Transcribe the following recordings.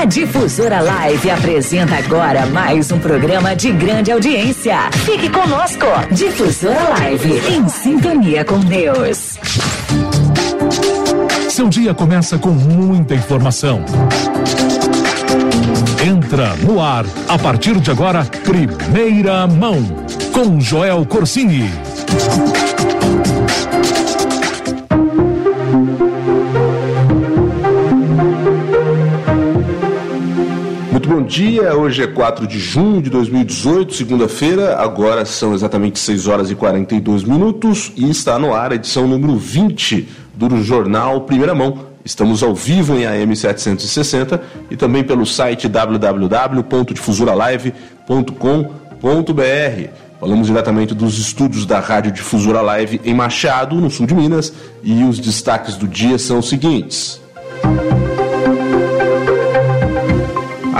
A Difusora Live apresenta agora mais um programa de grande audiência. Fique conosco. Difusora Live, em sintonia com Deus. Seu dia começa com muita informação. Entra no ar, a partir de agora, Primeira Mão, com Joel Corsini. Dia, hoje é 4 de junho de 2018, segunda-feira, agora são exatamente 6 horas e 42 minutos e está no ar a edição número 20 do jornal Primeira Mão. Estamos ao vivo em AM 760 e também pelo site www.difusoralive.com.br. Falamos diretamente dos estúdios da Rádio Difusora Live em Machado, no sul de Minas, e os destaques do dia são os seguintes.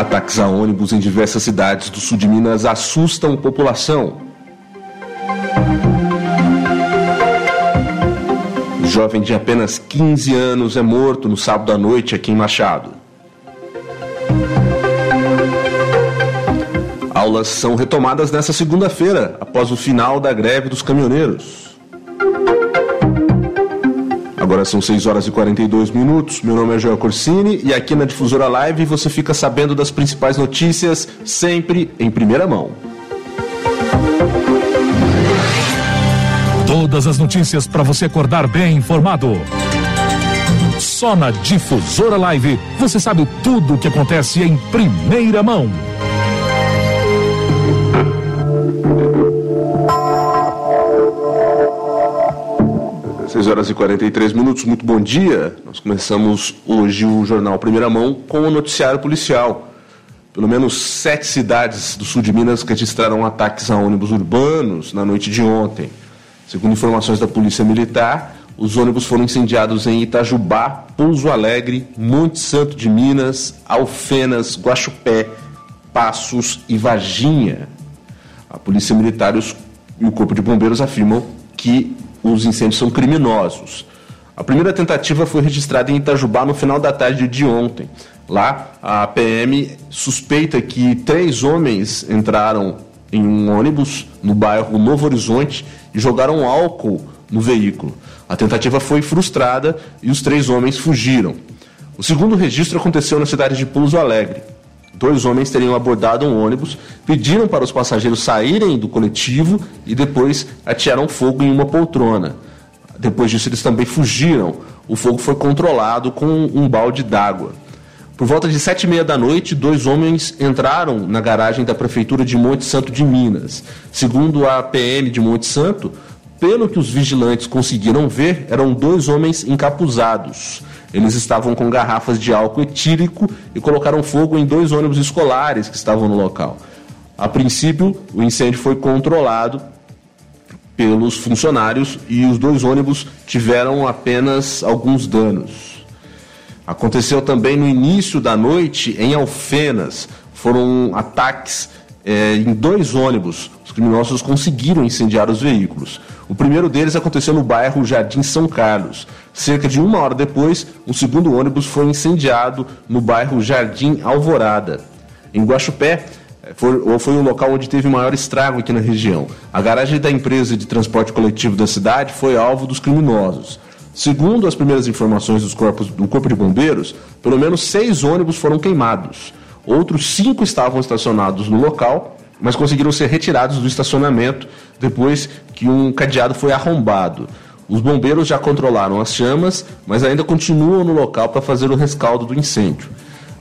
Ataques a ônibus em diversas cidades do sul de Minas assustam população. Jovem de apenas 15 anos é morto no sábado à noite aqui em Machado. Aulas são retomadas nesta segunda-feira, após o final da greve dos caminhoneiros. Agora são 6 horas e 42 minutos. Meu nome é Joel Corsini e aqui na Difusora Live você fica sabendo das principais notícias sempre em primeira mão. Todas as notícias para você acordar bem informado. Só na Difusora Live você sabe tudo o que acontece em primeira mão. 6 horas e 43 minutos, muito bom dia. Nós começamos hoje o jornal Primeira Mão com o noticiário policial. Pelo menos sete cidades do sul de Minas registraram ataques a ônibus urbanos na noite de ontem. Segundo informações da Polícia Militar, os ônibus foram incendiados em Itajubá, Pouso Alegre, Monte Santo de Minas, Alfenas, Guaxupé, Passos e Varginha. A Polícia Militar e o Corpo de Bombeiros afirmam que os incêndios são criminosos. A primeira tentativa foi registrada em Itajubá no final da tarde de ontem. Lá, a PM suspeita que três homens entraram em um ônibus no bairro Novo Horizonte e jogaram álcool no veículo. A tentativa foi frustrada e os três homens fugiram. O segundo registro aconteceu na cidade de Pouso Alegre. Dois homens teriam abordado um ônibus, pediram para os passageiros saírem do coletivo e depois atiraram fogo em uma poltrona. Depois disso, eles também fugiram. O fogo foi controlado com um balde d'água. Por volta de sete e meia da noite, dois homens entraram na garagem da prefeitura de Monte Santo de Minas. Segundo a PM de Monte Santo, pelo que os vigilantes conseguiram ver, eram dois homens encapuzados. Eles estavam com garrafas de álcool etílico e colocaram fogo em dois ônibus escolares que estavam no local. A princípio, o incêndio foi controlado pelos funcionários e os dois ônibus tiveram apenas alguns danos. Aconteceu também no início da noite em Alfenas. Foram ataques é, em dois ônibus. Os criminosos conseguiram incendiar os veículos. O primeiro deles aconteceu no bairro Jardim São Carlos. Cerca de uma hora depois, o segundo ônibus foi incendiado no bairro Jardim Alvorada. Em Guaxupé, foi, foi o local onde teve maior estrago aqui na região. A garagem da empresa de transporte coletivo da cidade foi alvo dos criminosos. Segundo as primeiras informações dos corpos, do Corpo de Bombeiros, pelo menos seis ônibus foram queimados. Outros cinco estavam estacionados no local, mas conseguiram ser retirados do estacionamento depois que um cadeado foi arrombado. Os bombeiros já controlaram as chamas, mas ainda continuam no local para fazer o rescaldo do incêndio.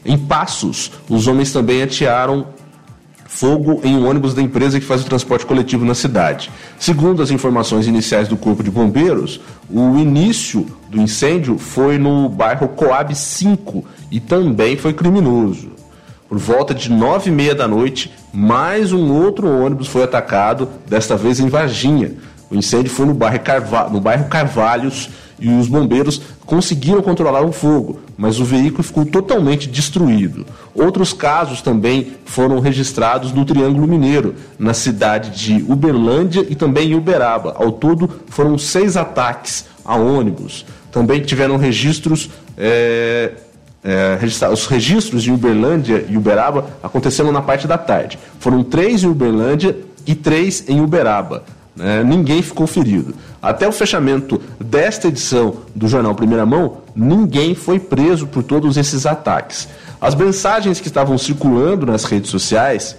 Em Passos, os homens também atearam fogo em um ônibus da empresa que faz o transporte coletivo na cidade. Segundo as informações iniciais do Corpo de Bombeiros, o início do incêndio foi no bairro Coab 5 e também foi criminoso. Por volta de nove e meia da noite, mais um outro ônibus foi atacado, desta vez em Varginha. O incêndio foi no bairro, no bairro Carvalhos e os bombeiros conseguiram controlar o fogo, mas o veículo ficou totalmente destruído. Outros casos também foram registrados no Triângulo Mineiro, na cidade de Uberlândia e também em Uberaba. Ao todo, foram seis ataques a ônibus. Também tiveram registros é, é, os registros de Uberlândia e Uberaba aconteceram na parte da tarde. Foram três em Uberlândia e três em Uberaba. Né? Ninguém ficou ferido. Até o fechamento desta edição do Jornal Primeira Mão, ninguém foi preso por todos esses ataques. As mensagens que estavam circulando nas redes sociais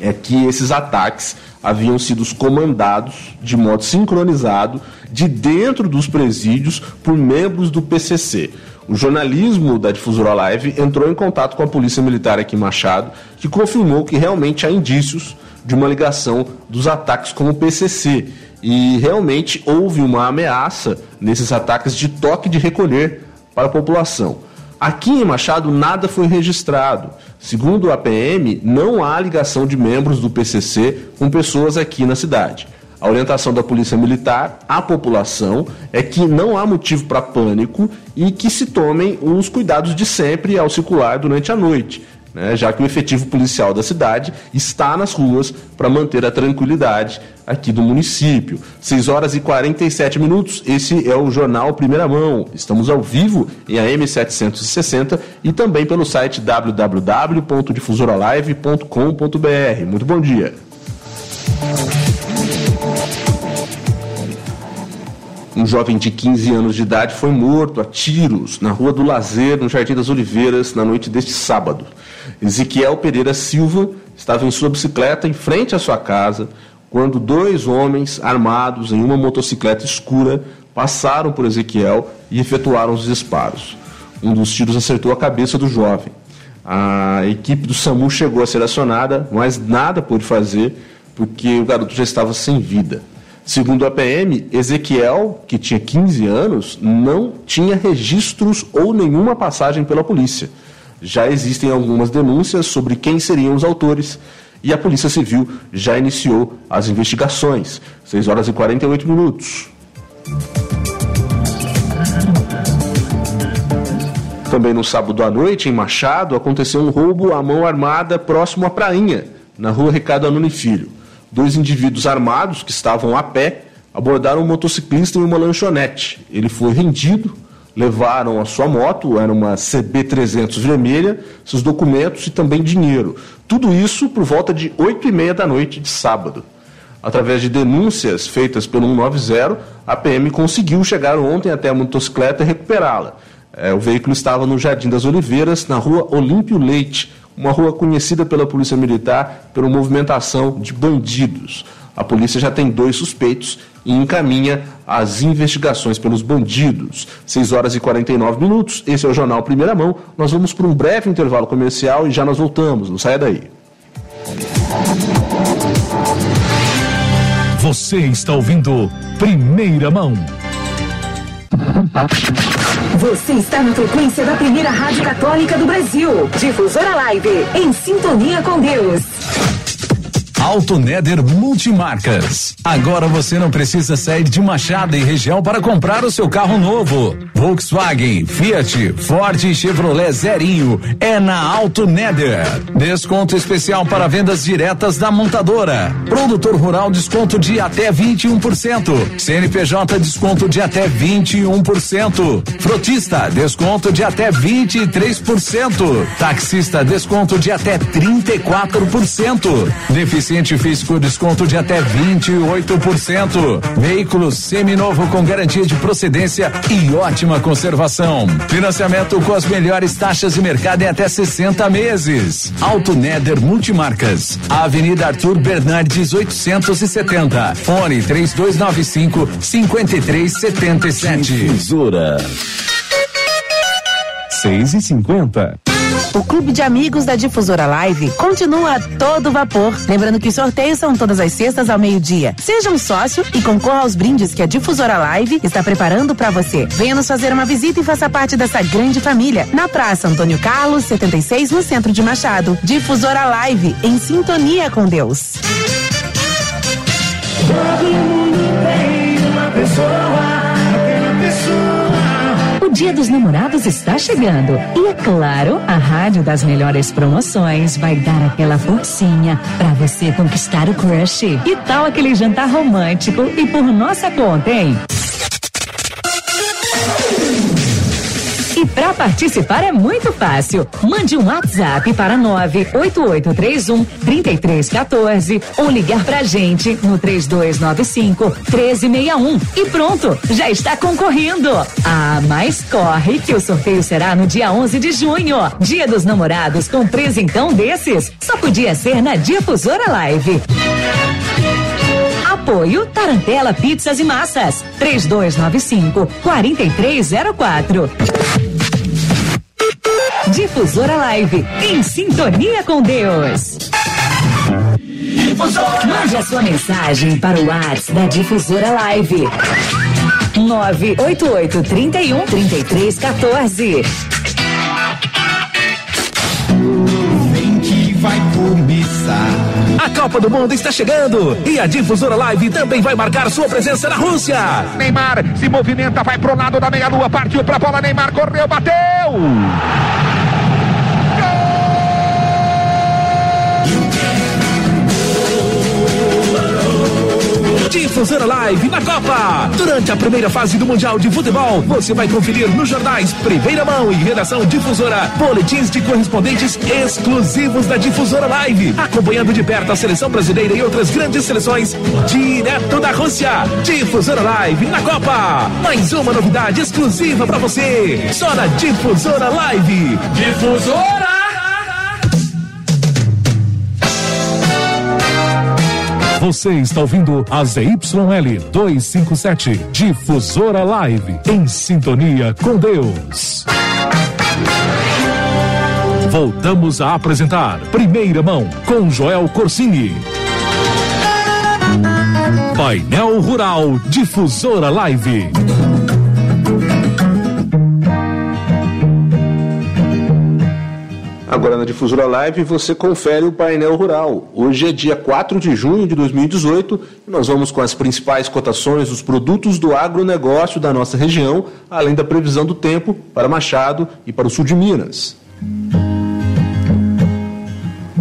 é que esses ataques haviam sido comandados de modo sincronizado de dentro dos presídios por membros do PCC. O jornalismo da Difusora Live entrou em contato com a Polícia Militar aqui em Machado, que confirmou que realmente há indícios de uma ligação dos ataques com o PCC. E realmente houve uma ameaça nesses ataques de toque de recolher para a população. Aqui em Machado nada foi registrado. Segundo a PM, não há ligação de membros do PCC com pessoas aqui na cidade. A orientação da Polícia Militar à população é que não há motivo para pânico e que se tomem os cuidados de sempre ao circular durante a noite, né, já que o efetivo policial da cidade está nas ruas para manter a tranquilidade aqui do município. 6 horas e 47 minutos, esse é o Jornal Primeira Mão. Estamos ao vivo em AM 760 e também pelo site www.difusoralive.com.br. Muito bom dia. Um jovem de 15 anos de idade foi morto a tiros na Rua do Lazer, no Jardim das Oliveiras, na noite deste sábado. Ezequiel Pereira Silva estava em sua bicicleta em frente à sua casa quando dois homens armados em uma motocicleta escura passaram por Ezequiel e efetuaram os disparos. Um dos tiros acertou a cabeça do jovem. A equipe do SAMU chegou a ser acionada, mas nada pôde fazer porque o garoto já estava sem vida. Segundo a PM, Ezequiel, que tinha 15 anos, não tinha registros ou nenhuma passagem pela polícia. Já existem algumas denúncias sobre quem seriam os autores e a Polícia Civil já iniciou as investigações. 6 horas e 48 minutos. Também no sábado à noite, em Machado, aconteceu um roubo à mão armada próximo à Prainha, na rua Ricardo Anuni Filho dois indivíduos armados que estavam a pé abordaram um motociclista em uma lanchonete. Ele foi rendido, levaram a sua moto, era uma CB300 vermelha, seus documentos e também dinheiro. Tudo isso por volta de 8 e meia da noite de sábado. Através de denúncias feitas pelo 190, a PM conseguiu chegar ontem até a motocicleta e recuperá-la. É, o veículo estava no Jardim das Oliveiras, na rua Olímpio Leite, uma rua conhecida pela Polícia Militar pela movimentação de bandidos. A polícia já tem dois suspeitos e encaminha as investigações pelos bandidos. 6 horas e 49 minutos. Esse é o Jornal Primeira Mão. Nós vamos para um breve intervalo comercial e já nós voltamos. Não saia daí. Você está ouvindo Primeira Mão. Você está na frequência da primeira rádio católica do Brasil. Difusora Live, em sintonia com Deus. Alto Neder Multimarcas. Agora você não precisa sair de Machado e região para comprar o seu carro novo. Volkswagen, Fiat, Ford e Chevrolet Zerinho é na Alto Neder. Desconto especial para vendas diretas da montadora. Produtor rural desconto de até 21%. CNPJ desconto de até 21%. Frotista desconto de até 23%. Taxista desconto de até 34%. Deficiente Deficiente físico, desconto de até 28%. Veículo seminovo com garantia de procedência e ótima conservação. Financiamento com as melhores taxas de mercado em até 60 meses. Auto Neder Multimarcas. Avenida Arthur Bernardes 870. Fone 3295 5377. Difusora. 6 e 50 o Clube de Amigos da Difusora Live continua a todo vapor. Lembrando que os sorteios são todas as sextas ao meio-dia. Seja um sócio e concorra aos brindes que a Difusora Live está preparando para você. Venha nos fazer uma visita e faça parte dessa grande família. Na Praça Antônio Carlos, 76, no centro de Machado. Difusora Live, em sintonia com Deus. Todo mundo tem uma pessoa o Dia dos Namorados está chegando. E é claro, a Rádio das Melhores Promoções vai dar aquela forcinha para você conquistar o crush. E tal aquele jantar romântico e por nossa conta, hein? Para participar é muito fácil. Mande um WhatsApp para 98831 3314 ou ligar pra gente no 3295 1361 e pronto, já está concorrendo. Ah, mas corre que o sorteio será no dia 11 de junho, Dia dos Namorados com presentão desses. Só podia ser na Difusora Live. Apoio Tarantela Pizzas e Massas. 3295 4304. Difusora Live. Em sintonia com Deus. Mande a sua mensagem para o WhatsApp da Difusora Live. 988 31 33 14. Vem que vai começar. A Copa do Mundo está chegando e a Difusora Live também vai marcar sua presença na Rússia. Neymar se movimenta, vai pro lado da meia-lua, partiu pra bola, Neymar correu, bateu! Difusora Live na Copa. Durante a primeira fase do Mundial de Futebol, você vai conferir nos jornais Primeira Mão e Redação Difusora, boletins de correspondentes exclusivos da Difusora Live, acompanhando de perto a seleção brasileira e outras grandes seleções direto da Rússia. Difusora Live na Copa. Mais uma novidade exclusiva para você. Só na Difusora Live. Difusora! Você está ouvindo a ZYL 257, Difusora Live, em sintonia com Deus. Voltamos a apresentar Primeira Mão com Joel Corsini. Painel Rural Difusora Live. Agora na Difusora Live você confere o painel rural. Hoje é dia 4 de junho de 2018 e nós vamos com as principais cotações dos produtos do agronegócio da nossa região, além da previsão do tempo para Machado e para o sul de Minas.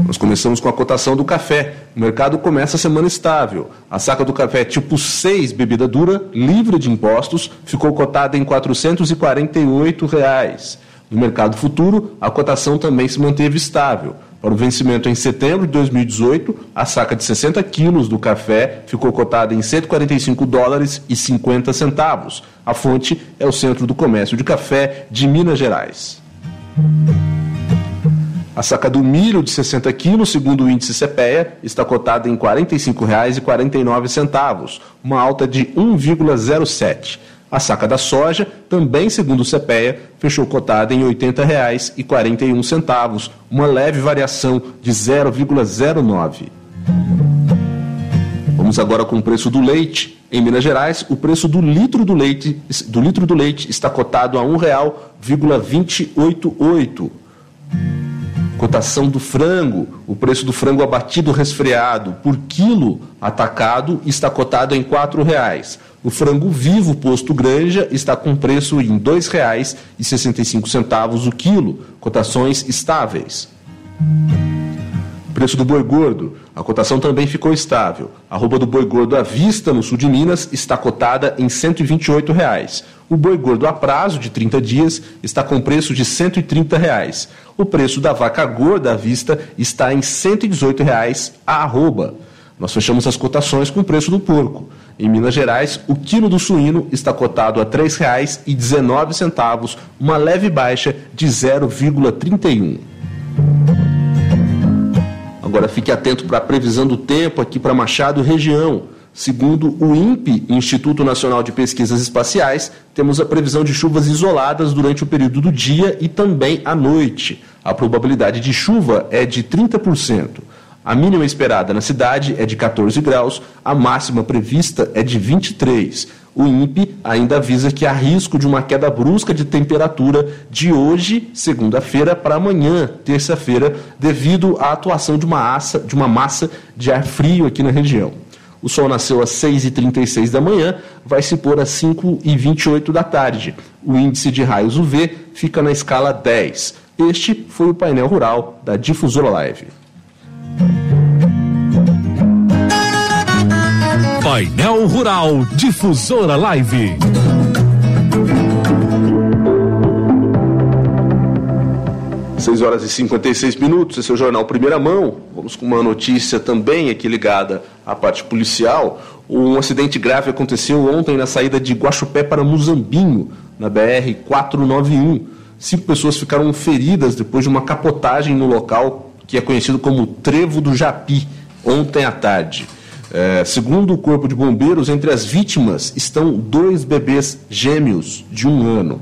Nós começamos com a cotação do café. O mercado começa a semana estável. A saca do café tipo 6, bebida dura, livre de impostos, ficou cotada em 448 reais. No mercado futuro, a cotação também se manteve estável. Para o vencimento em setembro de 2018, a saca de 60 quilos do café ficou cotada em 145 dólares e 50 centavos. A fonte é o Centro do Comércio de Café de Minas Gerais. A saca do milho de 60 quilos, segundo o índice CPEA, está cotada em R$ 45,49, uma alta de 1,07. A saca da soja, também segundo o CPEA, fechou cotada em R$ 80,41, uma leve variação de 0,09. Vamos agora com o preço do leite. Em Minas Gerais, o preço do litro do leite, do litro do leite está cotado a R$ 1,288. Cotação do frango. O preço do frango abatido resfriado por quilo atacado está cotado em R$ 4,00. O frango vivo posto granja está com preço em R$ 2,65 o quilo, cotações estáveis. Preço do boi gordo. A cotação também ficou estável. A roupa do boi gordo à vista no sul de Minas está cotada em 128 reais. O boi gordo a prazo de 30 dias está com preço de 130 reais. O preço da vaca gorda à vista está em 118 reais a arroba. Nós fechamos as cotações com o preço do porco. Em Minas Gerais, o quilo do suíno está cotado a R$ 3,19, uma leve baixa de 0,31. Agora fique atento para a previsão do tempo aqui para Machado região. Segundo o INPE, Instituto Nacional de Pesquisas Espaciais, temos a previsão de chuvas isoladas durante o período do dia e também à noite. A probabilidade de chuva é de 30%. A mínima esperada na cidade é de 14 graus, a máxima prevista é de 23. O INPE ainda avisa que há risco de uma queda brusca de temperatura de hoje, segunda-feira, para amanhã, terça-feira, devido à atuação de uma, assa, de uma massa de ar frio aqui na região. O sol nasceu às 6h36 da manhã, vai se pôr às 5h28 da tarde. O índice de raios UV fica na escala 10. Este foi o painel rural da Difusora Live. Painel Rural Difusora Live. 6 horas e 56 minutos, esse é o Jornal Primeira Mão. Vamos com uma notícia também aqui ligada à parte policial. Um acidente grave aconteceu ontem na saída de Guaxupé para Muzambinho, na BR 491. Cinco pessoas ficaram feridas depois de uma capotagem no local que é conhecido como Trevo do Japi, ontem à tarde. É, segundo o Corpo de Bombeiros, entre as vítimas estão dois bebês gêmeos de um ano.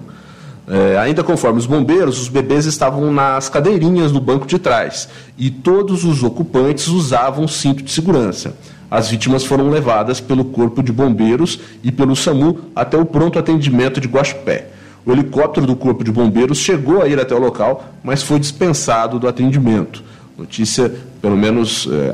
É, ainda conforme os bombeiros, os bebês estavam nas cadeirinhas do banco de trás e todos os ocupantes usavam cinto de segurança. As vítimas foram levadas pelo Corpo de Bombeiros e pelo SAMU até o pronto atendimento de Guaxupé. O helicóptero do Corpo de Bombeiros chegou a ir até o local, mas foi dispensado do atendimento. Notícia, pelo menos é,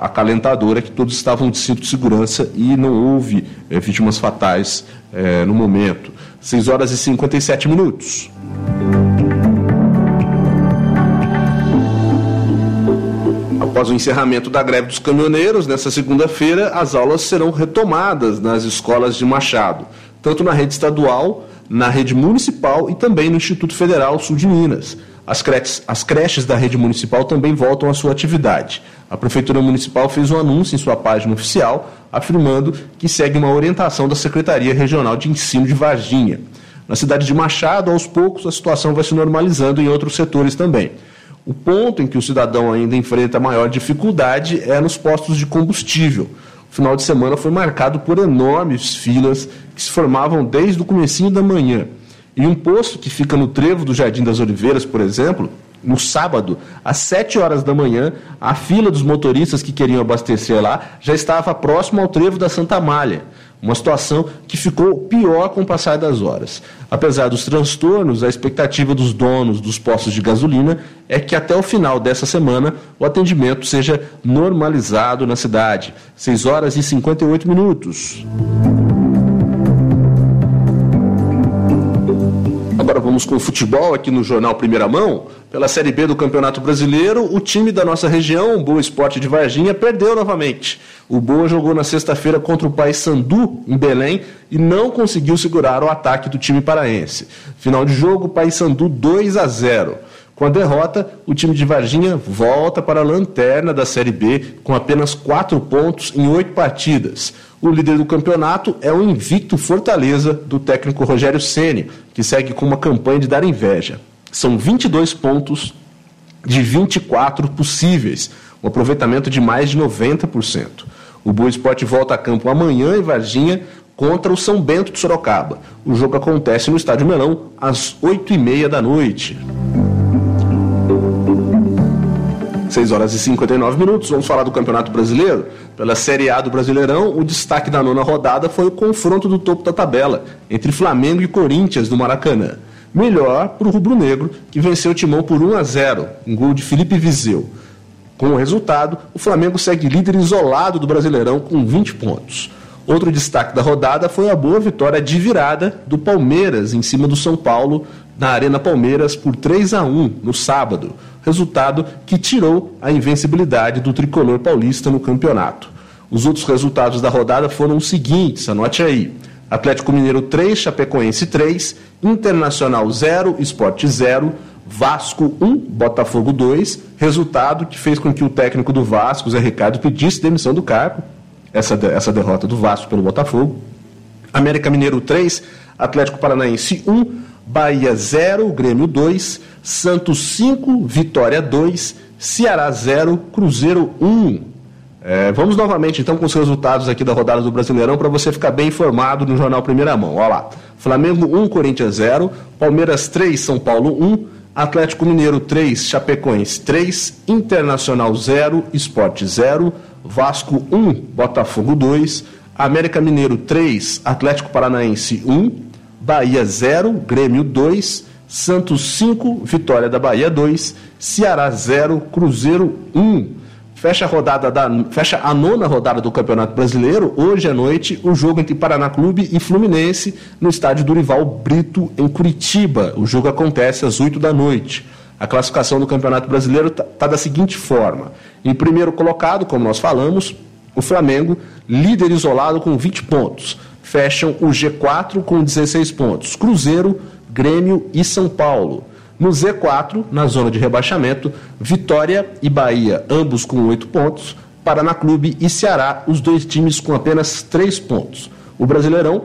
acalentadora, que todos estavam de cinto de segurança e não houve é, vítimas fatais é, no momento. 6 horas e 57 minutos. Após o encerramento da greve dos caminhoneiros, nesta segunda-feira, as aulas serão retomadas nas escolas de Machado, tanto na rede estadual, na rede municipal e também no Instituto Federal Sul de Minas. As creches, as creches da rede municipal também voltam à sua atividade. A Prefeitura Municipal fez um anúncio em sua página oficial, afirmando que segue uma orientação da Secretaria Regional de Ensino de Varginha. Na cidade de Machado, aos poucos, a situação vai se normalizando em outros setores também. O ponto em que o cidadão ainda enfrenta maior dificuldade é nos postos de combustível. O final de semana foi marcado por enormes filas que se formavam desde o comecinho da manhã. E um posto que fica no trevo do Jardim das Oliveiras, por exemplo, no sábado, às 7 horas da manhã, a fila dos motoristas que queriam abastecer lá já estava próximo ao trevo da Santa Malha. Uma situação que ficou pior com o passar das horas. Apesar dos transtornos, a expectativa dos donos dos postos de gasolina é que até o final dessa semana o atendimento seja normalizado na cidade. 6 horas e 58 minutos. Agora vamos com o futebol aqui no Jornal Primeira Mão. Pela Série B do Campeonato Brasileiro, o time da nossa região, o Boa Esporte de Varginha, perdeu novamente. O Boa jogou na sexta-feira contra o Paysandu, em Belém, e não conseguiu segurar o ataque do time paraense. Final de jogo, Paysandu 2 a 0. Com a derrota, o time de Varginha volta para a lanterna da Série B com apenas quatro pontos em oito partidas. O líder do campeonato é o invicto Fortaleza do técnico Rogério Ceni, que segue com uma campanha de dar inveja. São 22 pontos de 24 possíveis, um aproveitamento de mais de 90%. O Boa Esporte volta a campo amanhã em Varginha contra o São Bento de Sorocaba. O jogo acontece no Estádio Melão às 8h30 da noite. 6 horas e 59 minutos. Vamos falar do Campeonato Brasileiro. Pela Série A do Brasileirão, o destaque da nona rodada foi o confronto do topo da tabela entre Flamengo e Corinthians do Maracanã. Melhor para o rubro-negro, que venceu o Timão por 1 a 0, um gol de Felipe Vizeu. Com o resultado, o Flamengo segue líder isolado do Brasileirão com 20 pontos. Outro destaque da rodada foi a boa vitória de virada do Palmeiras em cima do São Paulo na Arena Palmeiras por 3 a 1 no sábado resultado que tirou a invencibilidade do tricolor paulista no campeonato. Os outros resultados da rodada foram os seguintes, anote aí. Atlético Mineiro 3, Chapecoense 3, Internacional 0, Esporte 0, Vasco 1, Botafogo 2, resultado que fez com que o técnico do Vasco, Zé Ricardo, pedisse demissão do cargo, essa, essa derrota do Vasco pelo Botafogo. América Mineiro 3, Atlético Paranaense 1, Bahia 0, Grêmio 2, Santos 5, Vitória 2, Ceará 0, Cruzeiro 1. É, vamos novamente então com os resultados aqui da rodada do Brasileirão para você ficar bem informado no Jornal Primeira Mão. Olha lá. Flamengo 1, Corinthians 0, Palmeiras 3, São Paulo 1, Atlético Mineiro 3, Chapecoense 3, Internacional 0, Esporte 0, Vasco 1, Botafogo 2, América Mineiro 3, Atlético Paranaense 1, Bahia 0, Grêmio 2, Santos 5, Vitória da Bahia 2, Ceará 0, Cruzeiro 1. Fecha a rodada da, fecha a nona rodada do Campeonato Brasileiro. Hoje à noite, o jogo entre Paraná Clube e Fluminense no estádio Durival Brito, em Curitiba. O jogo acontece às 8 da noite. A classificação do Campeonato Brasileiro está tá da seguinte forma: em primeiro colocado, como nós falamos, o Flamengo, líder isolado com 20 pontos. Fecham o G4 com 16 pontos. Cruzeiro, Grêmio e São Paulo. No Z4, na zona de rebaixamento, Vitória e Bahia, ambos com oito pontos. Paraná Clube e Ceará, os dois times com apenas três pontos. O Brasileirão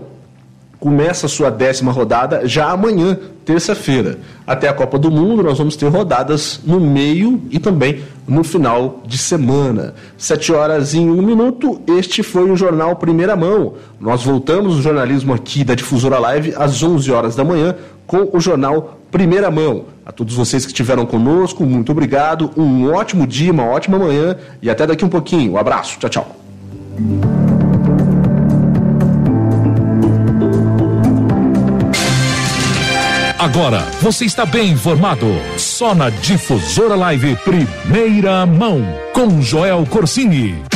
começa a sua décima rodada já amanhã, terça-feira. Até a Copa do Mundo, nós vamos ter rodadas no meio e também no final de semana. Sete horas em um minuto, este foi o Jornal Primeira Mão. Nós voltamos o jornalismo aqui da Difusora Live às 11 horas da manhã com o Jornal Primeira Mão. A todos vocês que estiveram conosco, muito obrigado, um ótimo dia, uma ótima manhã e até daqui um pouquinho. Um abraço, tchau, tchau. Agora você está bem informado. Só na Difusora Live Primeira Mão com Joel Corsini.